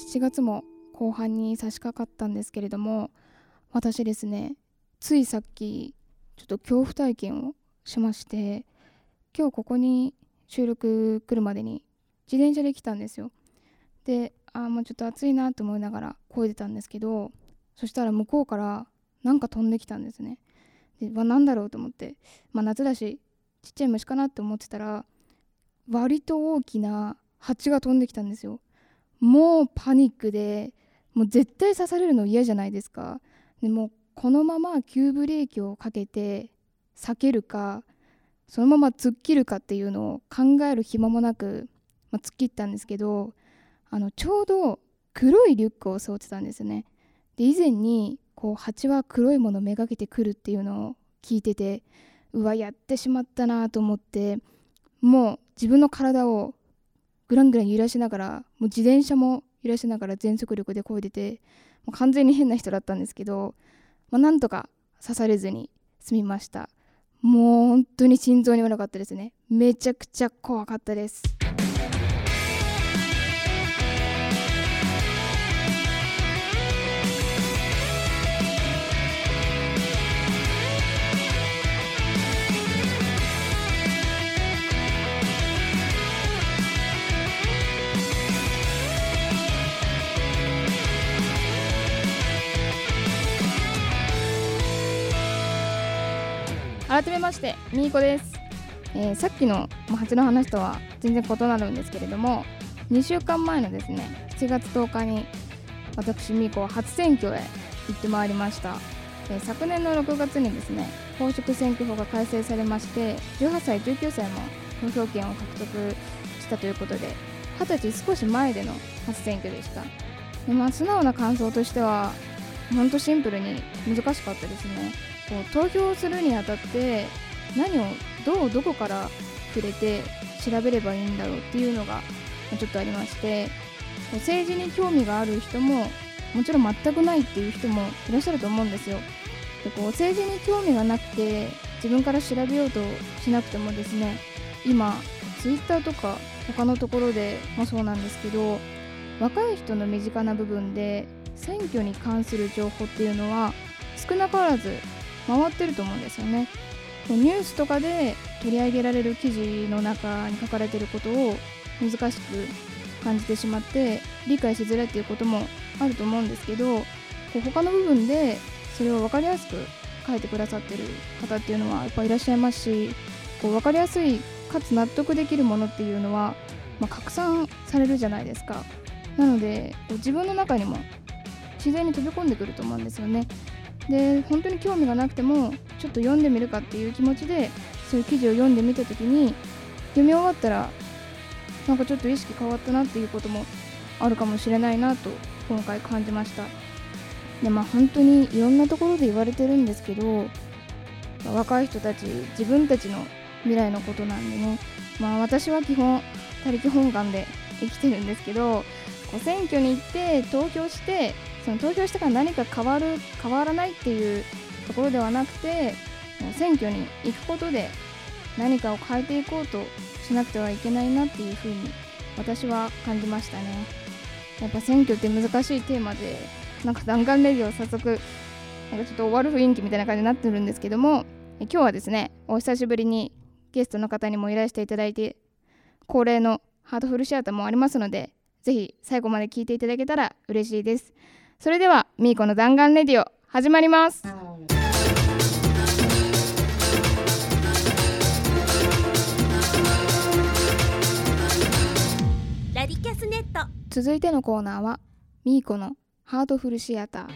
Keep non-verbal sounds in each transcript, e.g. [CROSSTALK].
7月も後半に差し掛かったんですけれども私ですねついさっきちょっと恐怖体験をしまして今日ここに収録来るまでに自転車で来たんですよ。であもうちょっと暑いなと思いながら漕いでたんですけどそしたら向こうからなんか飛んできたんですね。でわ何だろうと思ってまあ夏だしちっちゃい虫かなって思ってたら割と大きな蜂が飛んできたんですよ。もうパニックでもう絶対刺されるの嫌じゃないですか。でもこのまま急ブレーキをかけて避けるかそのまま突っ切るかっていうのを考える暇もなく、まあ、突っ切ったんですけどあのちょうど黒いリュックを背負ってたんですよね。で以前にこう蜂は黒いものめがけてくるっていうのを聞いててうわやってしまったなと思ってもう自分の体をぐらんぐらん揺らしながらもう自転車も揺らしながら全速力で漕いでてもう完全に変な人だったんですけど、まあ、なんとか刺されずに済みました。もう本当に心臓に悪かったですね。めちゃくちゃ怖かったです。改めましてみーこです、えー、さっきの蜂の話とは全然異なるんですけれども2週間前のですね7月10日に私みーこは初選挙へ行ってまいりました、えー、昨年の6月にですね公職選挙法が改正されまして18歳19歳も投票権を獲得したということで20歳少し前での初選挙でした。で、まあ、素直な感想としては本当シンプルに難しかったですね。こう投票するにあたって何をどうどこから触れて調べればいいんだろうっていうのがちょっとありまして政治に興味がある人ももちろん全くないっていう人もいらっしゃると思うんですよ。でこう政治に興味がなくて自分から調べようとしなくてもですね今 Twitter とか他のところでもそうなんですけど若い人の身近な部分で選挙に関する情報っていうのは少なからず回ってると思うんですよね。ニュースとかで取り上げられる記事の中に書かれてることを難しく感じてしまって理解しづらいっていうこともあると思うんですけどこう他の部分でそれを分かりやすく書いてくださってる方っていうのはやっぱいらっしゃいますしこう分かりやすいかつ納得できるものっていうのは、まあ、拡散されるじゃないですかなので自分の中にも自然に飛び込んでくると思うんですよねで本当に興味がなくてもちょっと読んでみるかっていう気持ちでそういう記事を読んでみた時に読み終わったらなんかちょっと意識変わったなっていうこともあるかもしれないなと今回感じました。でまあ本当にいろんなところで言われてるんですけど若い人たち自分たちの未来のことなんでね。まあ私は基本他力本願で生きてるんですけどこう選挙に行って投票してその投票してから何か変わる変わらないっていうところではなくて選挙に行くことで何かを変えていこうとしなくてはいけないなっていうふうに私は感じましたね。やっぱ選挙って難しいテーマでなんか弾丸レディを早速なんかちょっと終わる雰囲気みたいな感じになってるんですけども今日はですねお久しぶりにゲストの方にもいらしていただいて恒例のハートフルシアターもありますのでぜひ最後まで聞いていただけたら嬉しいです。それではみーこの弾丸レディオ始まります。ラディキャスネット。続いてのコーナーはみーこのハートフルシアター。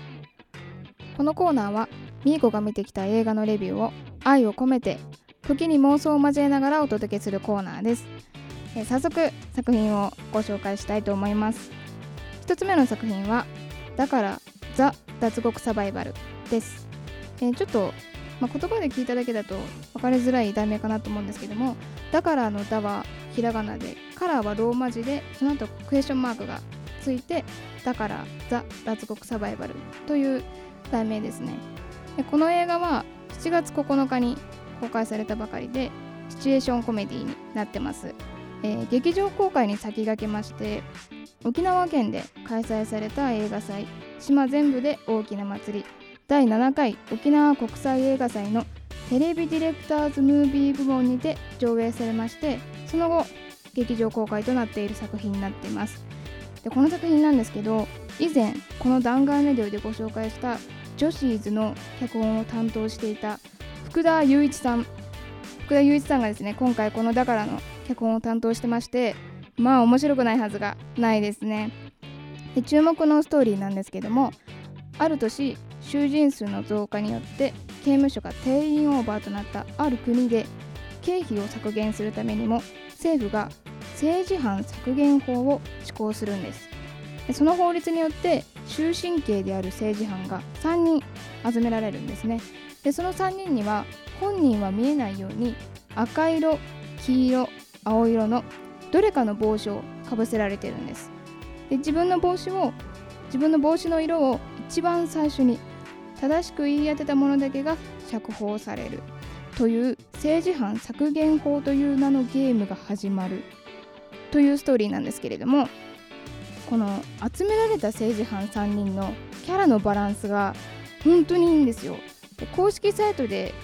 このコーナーはみーこが見てきた映画のレビューを愛を込めて時に妄想を交えながらお届けするコーナーです。え早速作品をご紹介したいと思います。1つ目の作品はだからザ・脱獄サバイバルです、えー、ちょっと、まあ、言葉で聞いただけだと分かりづらい題名かなと思うんですけどもだからの「だ」はひらがなでカラーはローマ字でその後クエスチョンマークがついてだからザ・脱獄サバイバルという題名ですね。でこの映画は7月9日に公開されたばかりでシチュエーションコメディになってます、えー、劇場公開に先駆けまして沖縄県で開催された映画祭島全部で大きな祭り。第7回沖縄国際映画祭のテレビディレクターズムービー部門にて上映されましてその後劇場公開となっている作品になっています。でこの作品なんですけど以前この弾丸レディオでご紹介したジョシーズの脚本を担当していた福田雄一さん。福田雄一さんがですね今回この「だから」の脚本を担当してましてまあ面白くないはずがないですね。で注目のストーリーなんですけどもある年囚人数の増加によって刑務所が定員オーバーとなったある国で経費を削減するためにも政府が政治犯削減法を施行するんです。でその法律によって終身刑である政治犯が3人集められるんですね。でその3人には本人は見えないように赤色黄色青色のどれかの帽子をかぶせられてるんです。で自分の帽子を自分の帽子の色を一番最初に正しく言い当てたものだけが釈放されるという政治犯削減法という名のゲームが始まるというストーリーなんですけれどもこの集められた政治犯3人のキャラのバランスが本当にいいんですよ。公式サイトで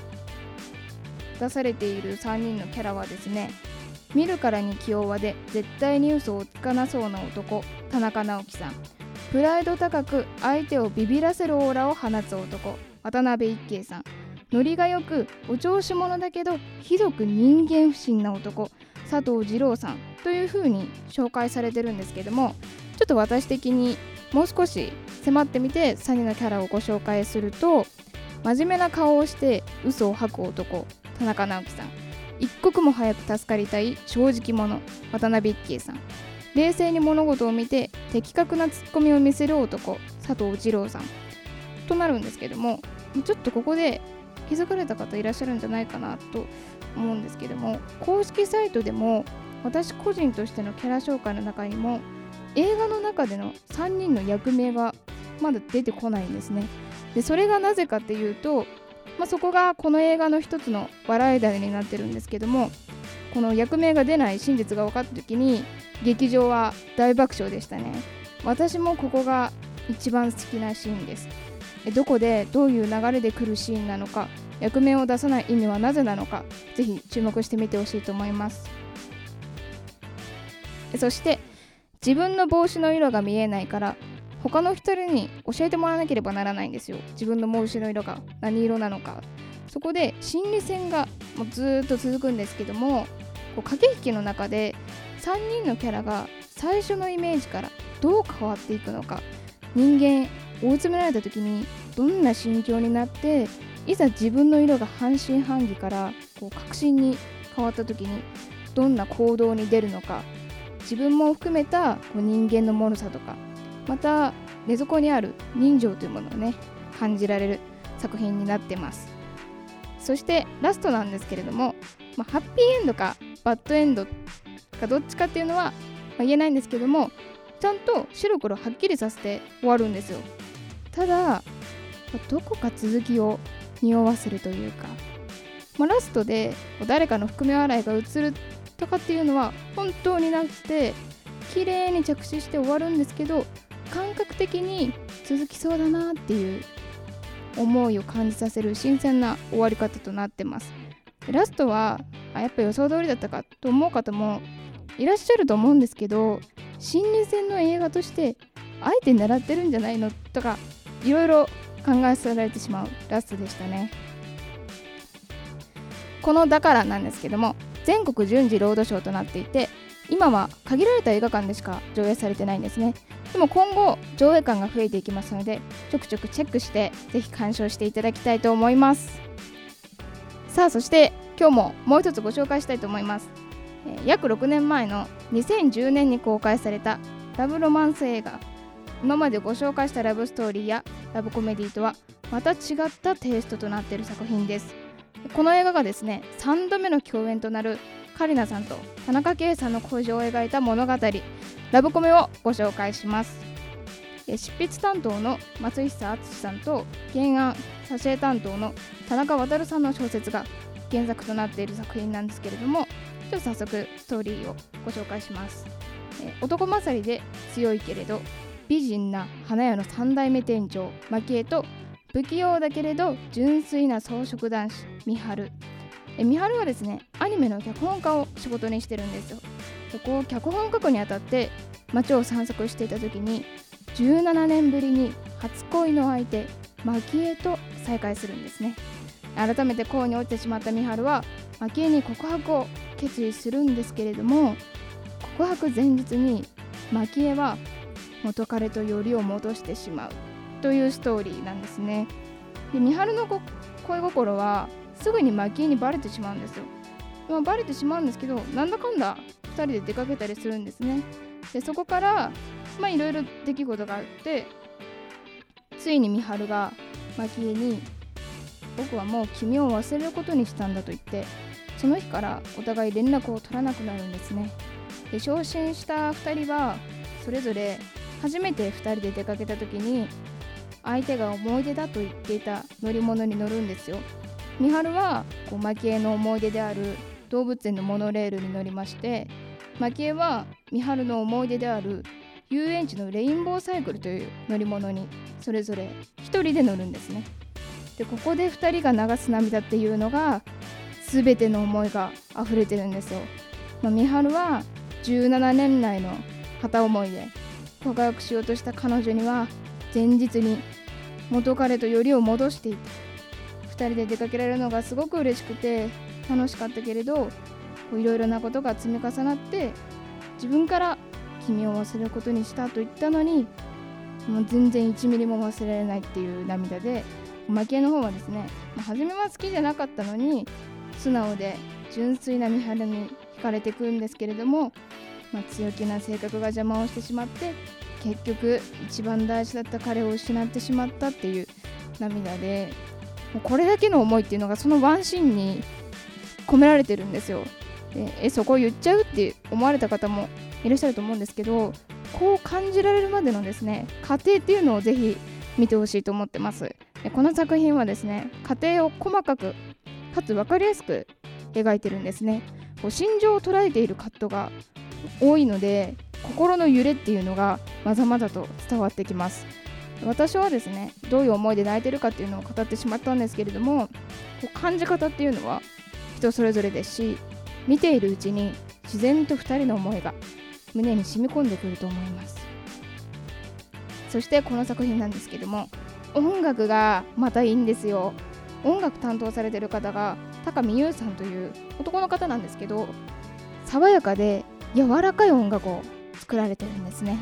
出されている3人のキャラはですね見るからに気弱で絶対に嘘をつかなそうな男田中直樹さん。プライド高く相手をビビらせるオーラを放つ男渡辺一慶さん。ノリがよくお調子者だけどひどく人間不信な男佐藤二郎さんというふうに紹介されてるんですけどもちょっと私的にもう少し迫ってみて3人のキャラをご紹介すると真面目な顔をして嘘を吐く男田中直樹さん。一刻も早く助かりたい正直者渡辺一慶さん。冷静に物事を見て的確なツッコミを見せる男佐藤二郎さん。となるんですけどもちょっとここで気づかれた方いらっしゃるんじゃないかなと思うんですけども公式サイトでも私個人としてのキャラ紹介の中にも映画の中での3人の役名がまだ出てこないんですね。でそれがなぜかっていうとまあ、そこがこの映画の一つの笑い種になってるんですけどもこの役名が出ない真実が分かった時に劇場は大爆笑でしたね。私もここが一番好きなシーンです。どこでどういう流れで来るシーンなのか役名を出さない意味はなぜなのかぜひ注目してみてほしいと思います。そして自分の帽子の色が見えないから他の人に教えてもらわなければならないんですよ。自分の帽子の色が何色なのか。そこで心理戦がもうずっと続くんですけどもこう駆け引きの中で3人のキャラが最初のイメージからどう変わっていくのか。人間追い詰められた時にどんな心境になっていざ自分の色が半信半疑からこう確信に変わった時にどんな行動に出るのか。自分も含めたこう人間の脆さとかまた根底にある人情というものをね感じられる作品になってます。そしてラストなんですけれども、まあ、ハッピーエンドかバッドエンドかどっちかっていうのは、まあ、言えないんですけどもちゃんと白黒はっきりさせて終わるんですよ。ただどこか続きを匂わせるというか、まあ、ラストで誰かの含み笑いが映るとかっていうのは本当になくて綺麗に着地して終わるんですけど感覚的に続きそうだなっていう思いを感じさせる新鮮な終わり方となってます。ラストはあやっぱ予想通りだったかと思う方もいらっしゃると思うんですけど心理戦の映画としてあえて狙ってるんじゃないのとかいろいろ考えさせられてしまうラストでしたね。この「だから」なんですけども全国順次ロードショーとなっていて今は限られた映画館でしか上映されてないんですね。でも今後上映館が増えていきますのでちょくちょくチェックしてぜひ鑑賞していただきたいと思います。さあそして今日ももう一つご紹介したいと思います、えー、約6年前の2010年に公開されたラブロマンス映画。今までご紹介したラブストーリーやラブコメディとはまた違ったテイストとなっている作品です。この映画がですね3度目の共演となるカリナさんと田中圭さんの恋路を描いた物語ラブコメをご紹介します。執筆担当の松久敦さんと原案挿絵担当の田中航さんの小説が原作となっている作品なんですけれどもちょっと早速ストーリーをご紹介します。え男勝りで強いけれど美人な花屋の3代目店長蒔絵と不器用だけれど純粋な装飾男子三春え三春はですねアニメの脚本家を仕事にしてるんですよ。そこを脚本書くにあたって街を散策していた時に17年ぶりに初恋の相手蒔絵と再会するんですね。改めて恋に落ちてしまった三春は蒔絵に告白を決意するんですけれども告白前日に蒔絵は元彼とよりを戻してしまうというストーリーなんですね。で三春の恋心はすぐに蒔絵にバレてしまうんですよ、まあ、バレてしまうんですけどなんだかんだ2人で出かけたりするんですね。でそこからまあいろいろ出来事があってついに三春が蒔絵に僕はもう君を忘れることにしたんだと言ってその日からお互い連絡を取らなくなるんですね。で昇進した2人はそれぞれ初めて2人で出かけた時に相手が思い出だと言っていた乗り物に乗るんですよ。三春はこう蒔絵の思い出である動物園のモノレールに乗りまして蒔絵は三春の思い出である遊園地のレインボーサイクルという乗り物にそれぞれ1人で乗るんですね。でここで2人が流す涙っていうのが全ての思いが溢れてるんですよ、まあ、三春は17年来の片思いで告白しようとした彼女には前日に元彼とよりを戻していて2人で出かけられるのがすごく嬉しくて楽しかったけれどいろいろなことが積み重なって自分から君を忘れることにしたと言ったのにもう全然1ミリも忘れられないっていう涙で蒔絵の方はですね、ま、初めは好きじゃなかったのに素直で純粋な三春に惹かれてくんですけれども、まあ、強気な性格が邪魔をしてしまって結局一番大事だった彼を失ってしまったっていう涙でもうこれだけの思いっていうのがそのワンシーンに込められてるんですよ。でえそこを言っちゃうって思われた方もいらっしゃると思うんですけどこう感じられるまでのですね過程っていうのをぜひ見てほしいと思ってます。でこの作品はですね過程を細かくかつ分かりやすく描いてるんですね。こう心情を捉えているカットが多いので心の揺れっていうのがまざまざと伝わってきます。私はですねどういう思いで泣いてるかっていうのを語ってしまったんですけれどもこう感じ方っていうのは人それぞれですし見ているうちに自然と2人の思いが胸に染み込んでくると思います。そしてこの作品なんですけども音楽がまたいいんですよ。音楽担当されてる方が高見優さんという男の方なんですけど爽やかで柔らかい音楽を作られてるんですね。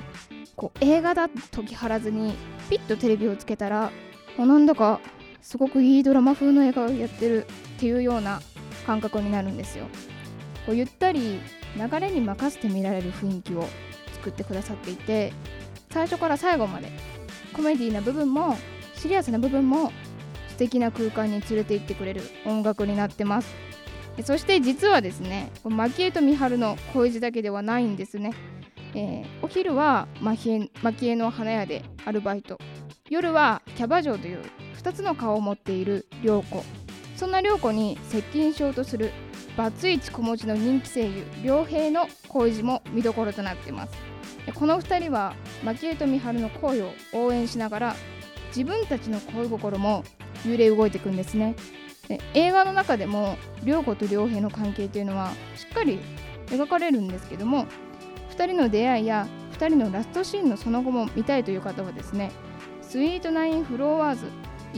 こう映画だと解き張らずにピッとテレビをつけたらなんだかすごくいいドラマ風の映画をやってるっていうような感覚になるんですよ。こうゆったり流れに任せて見られる雰囲気を作ってくださっていて最初から最後までコメディな部分もシリアスな部分も素敵な空間に連れて行ってくれる音楽になってます。そして実はですね蒔絵と三春の恋路だけではないんですね、えー、お昼は蒔絵の花屋でアルバイト。夜はキャバ嬢という2つの顔を持っている涼子。そんな涼子に接近しようとするバツイチ子持ちの人気声優良平の恋路も見どころとなっています。この2人は蒔絵と三春の恋を応援しながら自分たちの恋心も揺れ動いていくんですね。で映画の中でも涼子と良平の関係というのはしっかり描かれるんですけども2人の出会いや2人のラストシーンのその後も見たいという方はですねスイートナインフロワーズ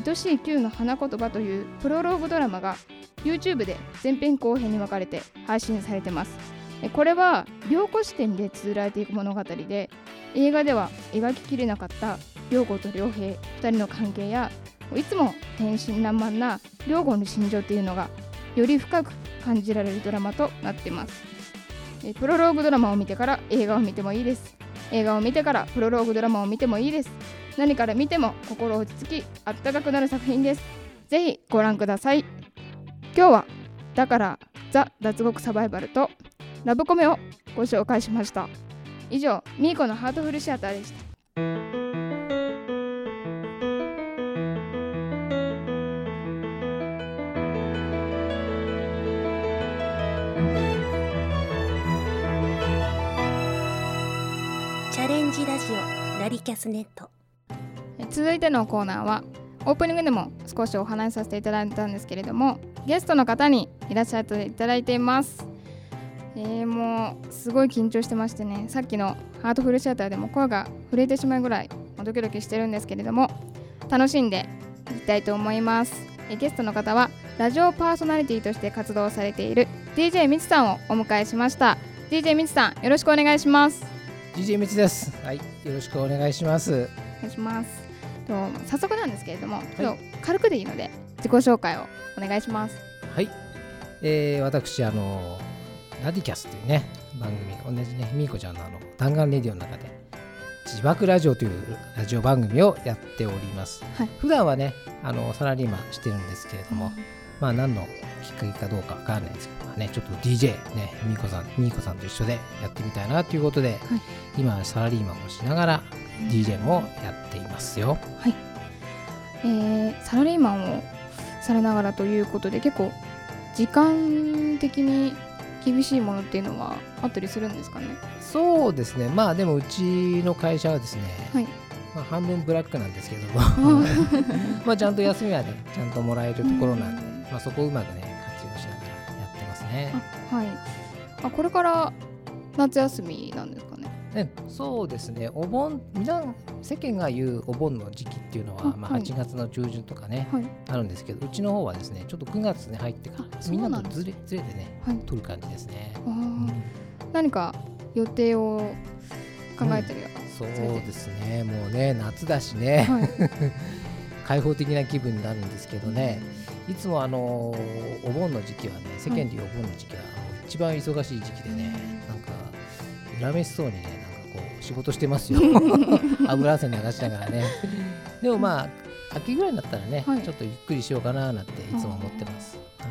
愛しい Q の花言葉というプロローグドラマが YouTube で前編後編に分かれて配信されてます。これは良子視点で綴られていく物語で映画では描ききれなかった良子と良平2人の関係やいつも天真爛漫な両子の心情っていうのがより深く感じられるドラマとなっています。プロローグドラマを見てから映画を見てもいいです。映画を見てからプロローグドラマを見てもいいです。何から見ても心落ち着きあったかくなる作品です。ぜひご覧ください。今日はだからザ・脱獄サバイバルとラブコメをご紹介しました。以上ミーコのハートフルシアターでした。オラリキャスネット。続いてのコーナーはオープニングでも少しお話しさせていただいたんですけれどもゲストの方にいらっしゃっていただいています。えー、もうすごい緊張してましてねさっきのハートフルシアターでも声が震えてしまうぐらいドキドキしてるんですけれども楽しんでいきたいと思います。えゲストの方はラジオパーソナリティとして活動されている DJ みつさんをお迎えしました。DJ みつさんよろしくお願いします。DJ みつです。はいよろしくお願いします。お願いします。と早速なんですけれども、はい、軽くでいいので自己紹介をお願いします。はい、えー、私あのラディキャスというね番組同じねみーこちゃんのあの弾丸レディオの中で自爆ラジオというラジオ番組をやっております、はい、普段はねあのサラリーマンしてるんですけれども、うん、まあ何のきっかけかどうかわからないですけど、まあ、ね、ちょっと DJ ねみーこさんみーこさんと一緒でやってみたいなということで、はい、今サラリーマンをしながら DJ もやっていますよ、はい、えー、サラリーマンをされながらということで結構時間的に厳しいものっていうのはあったりするんですかね？そうですね。まあでもうちの会社はですね、はい。まあ、半分ブラックなんですけども。[LAUGHS] まあちゃんと休みはねちゃんともらえるところなんで、まあ、そこをうまくね活用しながらやってますね。はい。あこれから夏休みなんですかね？ね、そうですね。お盆皆世間が言うお盆の時期っていうのは、まあ、8月の中旬とかね、はい、あるんですけどうちの方はですねちょっと9月に入ってからみんなとずれずれてね、はい、取る感じですね、うん、何か予定を考えてるよ、うん、そうですね。もうね夏だしね、はい、[LAUGHS] 開放的な気分になるんですけどね、いつもあのお盆の時期はね世間でいうお盆の時期は一番忙しい時期でね、なんか恨めしそうにねこう仕事してますよ。[LAUGHS] 油汗流しながらね。でもまあ秋ぐらいになったらね、はい、ちょっとゆっくりしようかななんていつも思ってます。はい。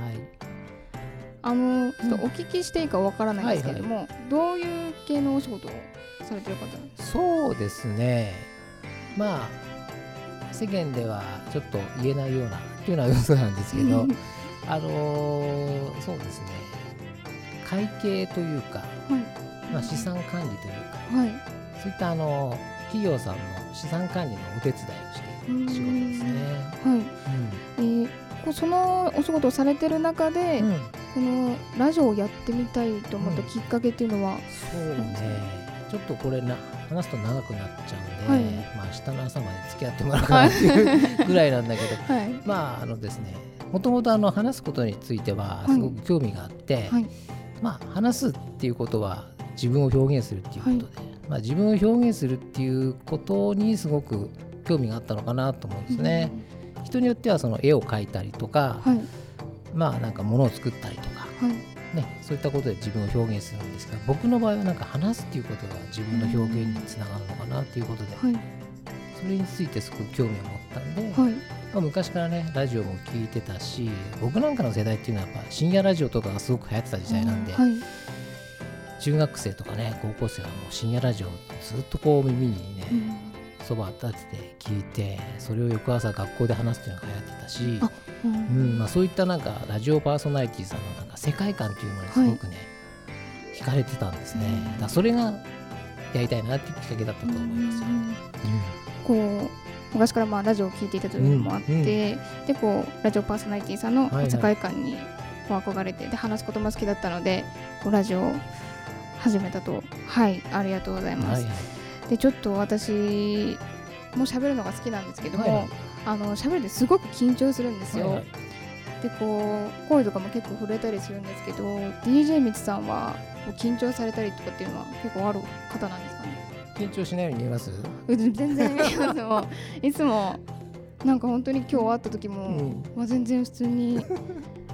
あのちょっとお聞きしていいかわからないんですけれども、はいはい、どういう系のお仕事をされてる方なんですか？そうですね。まあ世間ではちょっと言えないようなっていうのは嘘なんですけどあのー、そうですね。会計というか、はい、まあ、資産管理というか、はい、そういったあの企業さんの資産管理のお手伝いをしている仕事ですね。はい、うん。えー、そのお仕事をされてる中で、うん、このラジオをやってみたいと思ったきっかけっていうのは、うん、そうね。ちょっとこれな話すと長くなっちゃうんで、はい、まあ明日の朝まで付き合ってもらうかなっていうぐらいなんだけど、[LAUGHS] はい、まああのですねもともとあの話すことについてはすごく興味があって、はい、まあ話すっていうことは自分を表現するっていうことで、まあ、自分を表現するっていうことにすごく興味があったのかなと思うんですね。うん、人によってはその絵を描いたりとか、まあなんか物を作ったりとか、ね、そういったことで自分を表現するんですが僕の場合はなんか話すっていうことが自分の表現につながるのかなっていうことで、はい、それについてすごく興味を持ったんで、はい、まあ、昔からねラジオも聞いてたし僕なんかの世代っていうのはやっぱ深夜ラジオとかがすごく流行ってた時代なんで、はい、中学生とかね高校生はもう深夜ラジオずっとこう耳にね、そば立てて聞いてそれを翌朝学校で話すっていうのが流行ってたし、うん。まあ、そういったなんかラジオパーソナリティさんのなんか世界観っていうものにすごくね、はい、惹かれてたんですね。だそれがやりたいなっていうきっかけだったと思いますよ。こう昔からまあラジオを聴いていたというのもあって、うんうん、でこうラジオパーソナリティさんの世界観にこう憧れて、で話すことも好きだったのでこうラジオを始めたとはいありがとうございます。はいはい、でちょっと私も喋るのが好きなんですけども、はいはい。あの喋るですごく緊張するんですよ。はいはい、でこう声とかも結構震えたりするんですけど DJ みつさんは緊張されたりとかっていうのは結構ある方なんですかね？緊張しないように見えます？全然見えます。もいつもなんか本当に今日会った時も、うん、まあ、全然普通に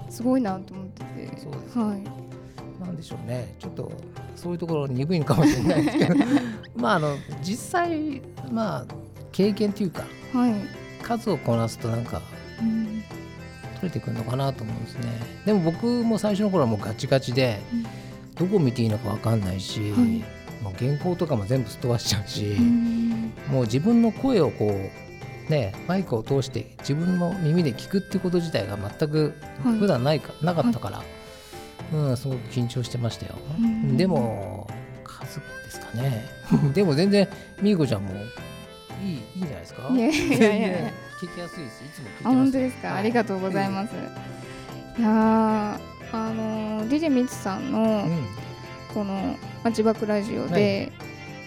すごいなと思ってて。そうです、はい、なんでしょうね。ちょっとそういうところ鈍いのかもしれないですけどまああの実際まあ経験というか、はい、数をこなすとなんか、取れてくるのかなと思うんですね。でも僕も最初の頃はもうガチガチで、どこ見ていいのか分かんないし、はい、もう原稿とかも全部すっ飛ばしちゃうし、もう自分の声をこうねマイクを通して自分の耳で聞くってこと自体が全く普段ないか、はい、なかったから、はい、うん、すごく緊張してましたよ。でもですかね。でも全然みーこちゃんもいいいいんじゃないですか？いやいやいや聞きやすいです。いつも聞いてますあ本当ですか、はい。ありがとうございます、いやーあのー DJ みつさんのうん。この、まあ、自爆ラジオで、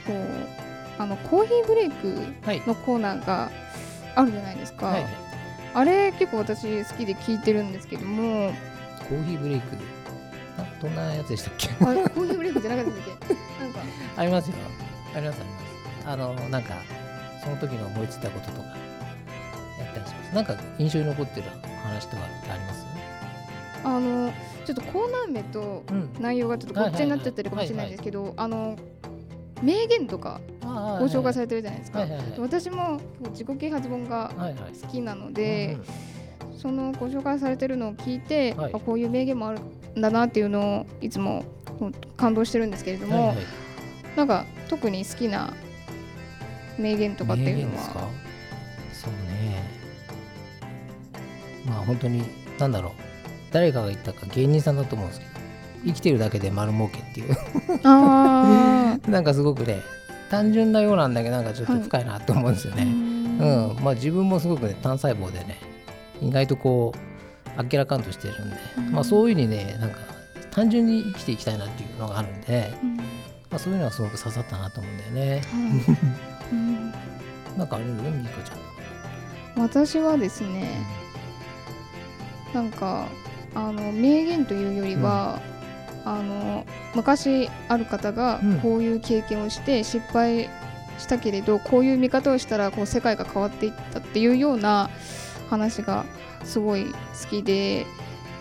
こうあのコーヒーブレイクはいのコーナーがあるじゃないですか、はい。あれ結構私好きで聞いてるんですけども。コーヒーブレイク。などんなやつでしたっけ？あれコーヒーブレイクじゃなかったっけ？なんか。ありますよ。ありますあります。あのなんかその時の思いついたこととかやったりします。なんか印象に残ってる話とかってあります？あのちょっとコーナー名とうん。内容がちょっとごっちゃになっちゃってるかもしれないんですけど、あの名言とかご紹介されれてるじゃないですか、私も自己啓発本が好きなので、うんそのご紹介されてるのを聞いて、はい。あこういう名言もあるんだなっていうのをいつもうん感動してるんですけれども、はいはい。なんか特に好きな名言とかっていうの名言ですか？はそうね。まあ本当に何だろう。誰かが言ったか芸人さんだと思うんですけど生きてるだけで丸儲けっていう。あ [LAUGHS] なんかすごくね単純なようなんだけどなんかちょっと深いなって思うんですよーね、うん。まあ自分もすごくね単細胞でね意外とこうあっけらかんとしてるんで、うんまあそういうふうにねなんか単純に生きていきたいなっていうのがあるんで、うん。まあ、そういうのはすごく刺さったなと思うんだよね。はい。うん。なんかあれるみーこちゃん。私はですねなんかあの名言というよりは、あの昔ある方がうん。こういう経験をして失敗したけれど、こういう見方をしたらこう世界が変わっていったっていうような話がすごい好きで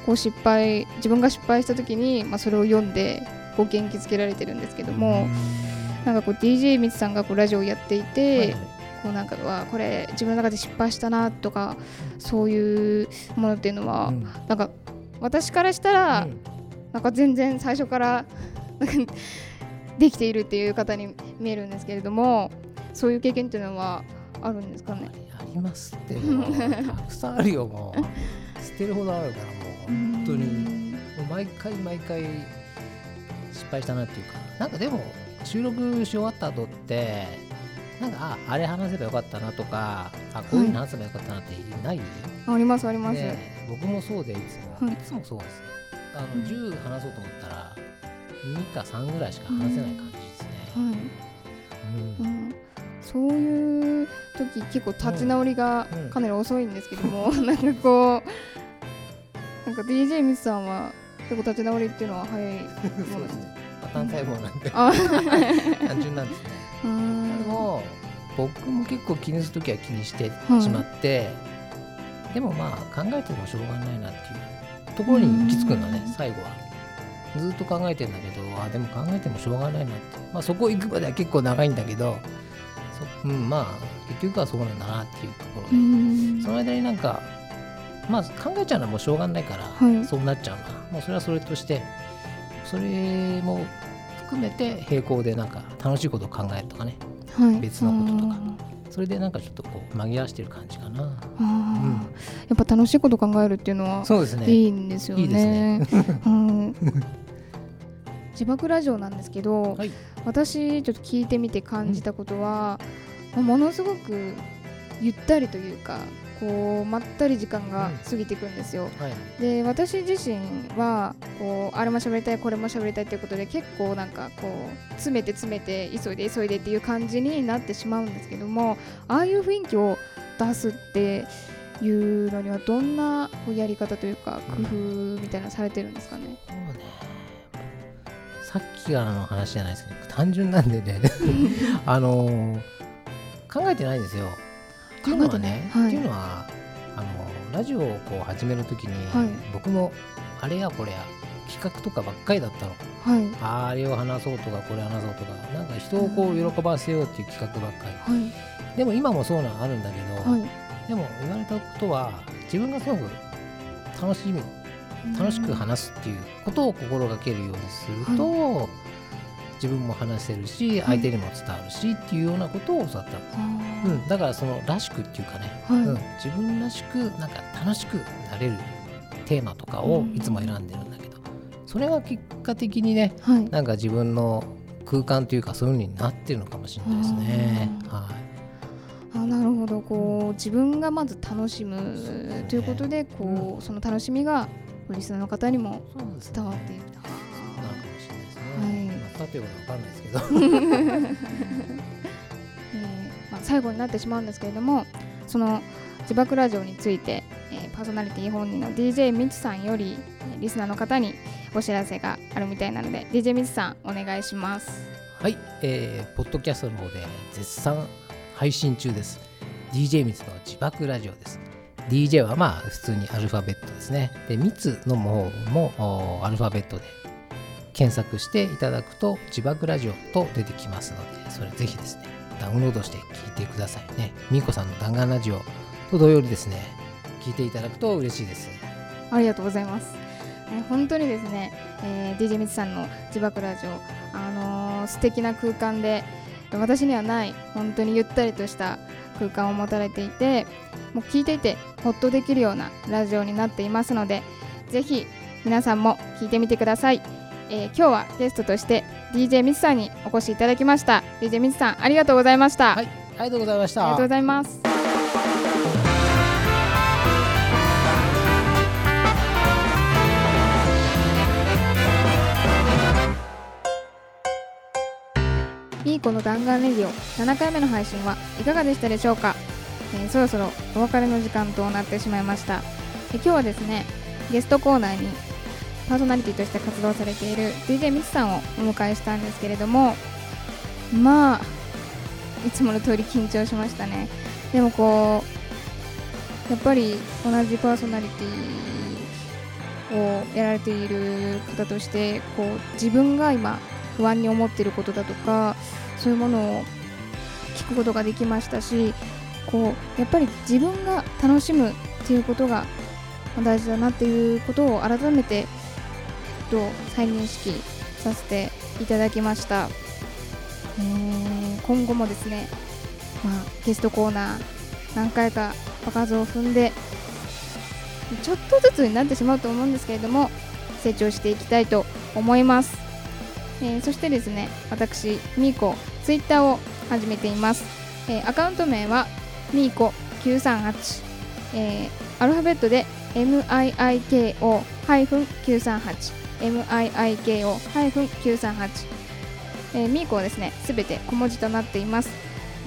こう失敗自分が失敗した時に、まあ、それを読んでこう元気づけられてるんですけども、なんかこう DJ みつさんがこうラジオをやっていて、はい。はいこうなんかはこれ自分の中で失敗したなとかそういうものっていうのは、うん。なんか私からしたら、うん。なんか全然最初からなんかできているっていう方に見えるんですけれどもそういう経験っていうのはあるんですかね？ありますって。[LAUGHS] たくさんあるよもう。捨てるほどあるからもう本当に。もう毎回毎回失敗したなっていうか。なんかでも収録し終わった後ってなんかああれ話せばよかったなとかあこういうの話せばよかったなってない、ありますあります。で僕もそうでいつも、はい。い、つもそうですあの、うん。10話そうと思ったら2か3ぐらいしか話せない感じですね、はい。うん。うんそういう時結構立ち直りがうん。かなり遅いんですけども、[LAUGHS] なんかこうなんか DJ ミスさんは結構立ち直りっていうのは早い [LAUGHS] そうですね。まあ単細胞なんで。あ単純なんですね。うーん。でも僕も結構気にするときは気にしてはいしまって、でもまあ考えてもしょうがないなっていうところに行き着くんだねうん最後は。ずっと考えてんだけどあでも考えてもしょうがないなって、まあ、そこ行くまでは結構長いんだけどそ、う。ん、まあ結局はそうなんだなっていうところうで、ん。その間になんかまあ考えちゃうのはもうしょうがないから、はい。そうなっちゃうな。もうそれはそれとしてそれも含めて並行でなんか楽しいことを考えるとかね。はい。別のこととか。それでなんかちょっとこう紛らわしてる感じかな。あー。あーやっぱ楽しいこと考えるっていうのはそうですね。いいんですよね。いいですね。うん。[LAUGHS] 自爆ラジオなんですけど、はい私ちょっと聞いてみて感じたことは、まあものすごくゆったりというかこうまったり時間が過ぎていくんですよ。はい。で私自身はこうあれも喋りたいこれも喋りたいということで結構なんかこう詰めて詰めて急いで急いでっていう感じになってしまうんですけどもああいう雰囲気を出すっていうのにはどんなこうやり方というか工夫みたいなのされてるんですかね？そうね。さっきからの話じゃないですけど、単純なんでね、[LAUGHS] あのー考えてないんですよ。っていうのはね、考えてない？はい。っていうのは、あのーラジオをこう始めるときに、はい。僕もあれやこれや企画とかばっかりだったの。はい。あれを話そうとかこれ話そうとか、なんか人をこう喜ばせようっていう企画ばっかり。はい。でも今もそうなのあるんだけど、はい。でも言われたことは自分がすごく楽しみ楽しく話すっていうことを心がけるようにすると、自分も話せるし相手にも伝わるしっていうようなことを教わった。んです、あうん、だからそのらしくっていうかね、ーはい。うん、自分らしくなんか楽しくなれるテーマとかをいつも選んでるんだけどそれが結果的にねはい。なんか自分の空間というかそういうふうになってるのかもしれないですね。はい、あなるほど。こう自分がまず楽しむということでこうその楽しみがリスナーの方にも伝わっていると。なるかもしれないですね。はい、まあ、例えばわかんないですけど、[LAUGHS] えーまあ、最後になってしまうんですけれどもその自爆ラジオについて、えー、パーソナリティ本人の DJ みちさんよりリスナーの方にお知らせがあるみたいなので DJ みちさんお願いします。はい、えー、ポッドキャストの方で絶賛配信中です。DJ みつの自爆ラジオです DJ はまあ普通にアルファベットですね。でみつの方もアルファベットで検索していただくと自爆ラジオと出てきますのでそれぜひですねダウンロードして聞いてくださいね。みーこさんの弾丸ラジオと同様にですね聞いていただくと嬉しいです。ありがとうございます。え本当にですね、えー、DJ みつさんの自爆ラジオあのー、素敵な空間で私にはない本当にゆったりとした空間を持たれていてもう聞いていてほっとできるようなラジオになっていますのでぜひ皆さんも聞いてみてください、えー、今日はゲストとして DJ ミツさんにお越しいただきました。DJ ミツさんありがとうございました。はいありがとうございました。ありがとうございます。いい子の弾丸レディオ7回目の配信はいかがでしたでしょうか、えー、そろそろお別れの時間となってしまいました、え今日はですねゲストコーナーにパーソナリティとして活動されている DJ ミツさんをお迎えしたんですけれどもまあいつもの通り緊張しましたね。でもこうやっぱり同じパーソナリティをやられている方としてこう自分が今不安に思っていることだとかそういうものを聞くことができましたしこうやっぱり自分が楽しむっていうことが大事だなっていうことを改めてと再認識させていただきました、えー、今後もですね、まあ、ゲストコーナー何回か場数を踏んでちょっとずつになってしまうと思うんですけれども成長していきたいと思います。えー、そしてですね私みーこツイッターを始めています、えー、アカウント名はみーこ938、えー、アルファベットで MIIKO-938 MIIKO-938 えー、みーこはですねすべて小文字となっています。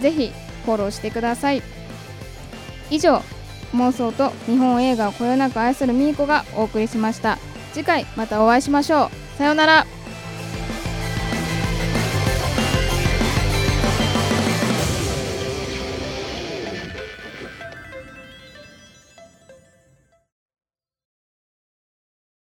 ぜひフォローしてください。以上妄想と日本映画をこよなく愛するみーこがお送りしました。次回またお会いしましょう。さようなら。